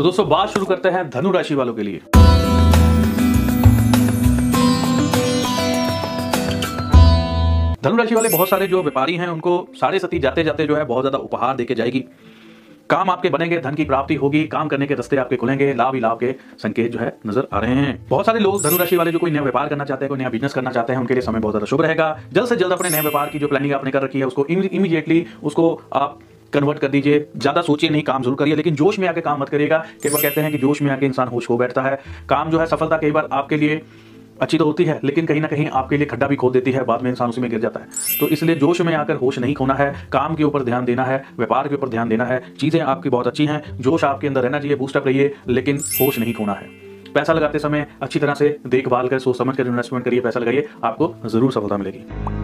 तो दोस्तों, बात शुरू करते हैं धनु राशि वालों के लिए। धनु राशि वाले बहुत सारे जो व्यापारी हैं, उनको साढ़े सती जाते जाते जो है बहुत ज़्यादा उपहार देके जाएगी। काम आपके बनेंगे, धन की प्राप्ति होगी, काम करने के रास्ते आपके खुलेंगे, लाभ ही लाभ के संकेत जो है नज़र आ रहे हैं। बहुत सारे लोग धनु राशि वाले जो कोई नया व्यापार करना चाहते हैं, कोई नया बिज़नेस करना चाहते हैं, उनके लिए समय बहुत ज़्यादा शुभ रहेगा। जल्द से जल्द अपने नए व्यापार की जो प्लानिंग आपने कर रखी है, उसको इमीडिएटली उसको आप कन्वर्ट कर दीजिए। ज़्यादा सोचिए नहीं, काम ज़रूर करिए, लेकिन जोश में आके काम मत करिएगा। कई बार कहते हैं कि जोश में आके इंसान होश हो बैठता है। काम जो है सफलता कई बार आपके लिए अच्छी तो होती है, लेकिन कहीं ना कहीं आपके लिए खड्डा भी खोद देती है, बाद में इंसान उसी में गिर जाता है। तो इसलिए जोश में आकर होश नहीं खोना है, काम के ऊपर ध्यान देना है, व्यापार के ऊपर ध्यान देना है। चीज़ें आपकी बहुत अच्छी हैं, जोश आपके अंदर रहना चाहिए बूस्टअप रहिए, लेकिन होश नहीं खोना है। पैसा लगाते समय अच्छी तरह से देखभाल कर, सोच समझ कर इन्वेस्टमेंट करिए, पैसा लगाइए, आपको ज़रूर सफलता मिलेगी।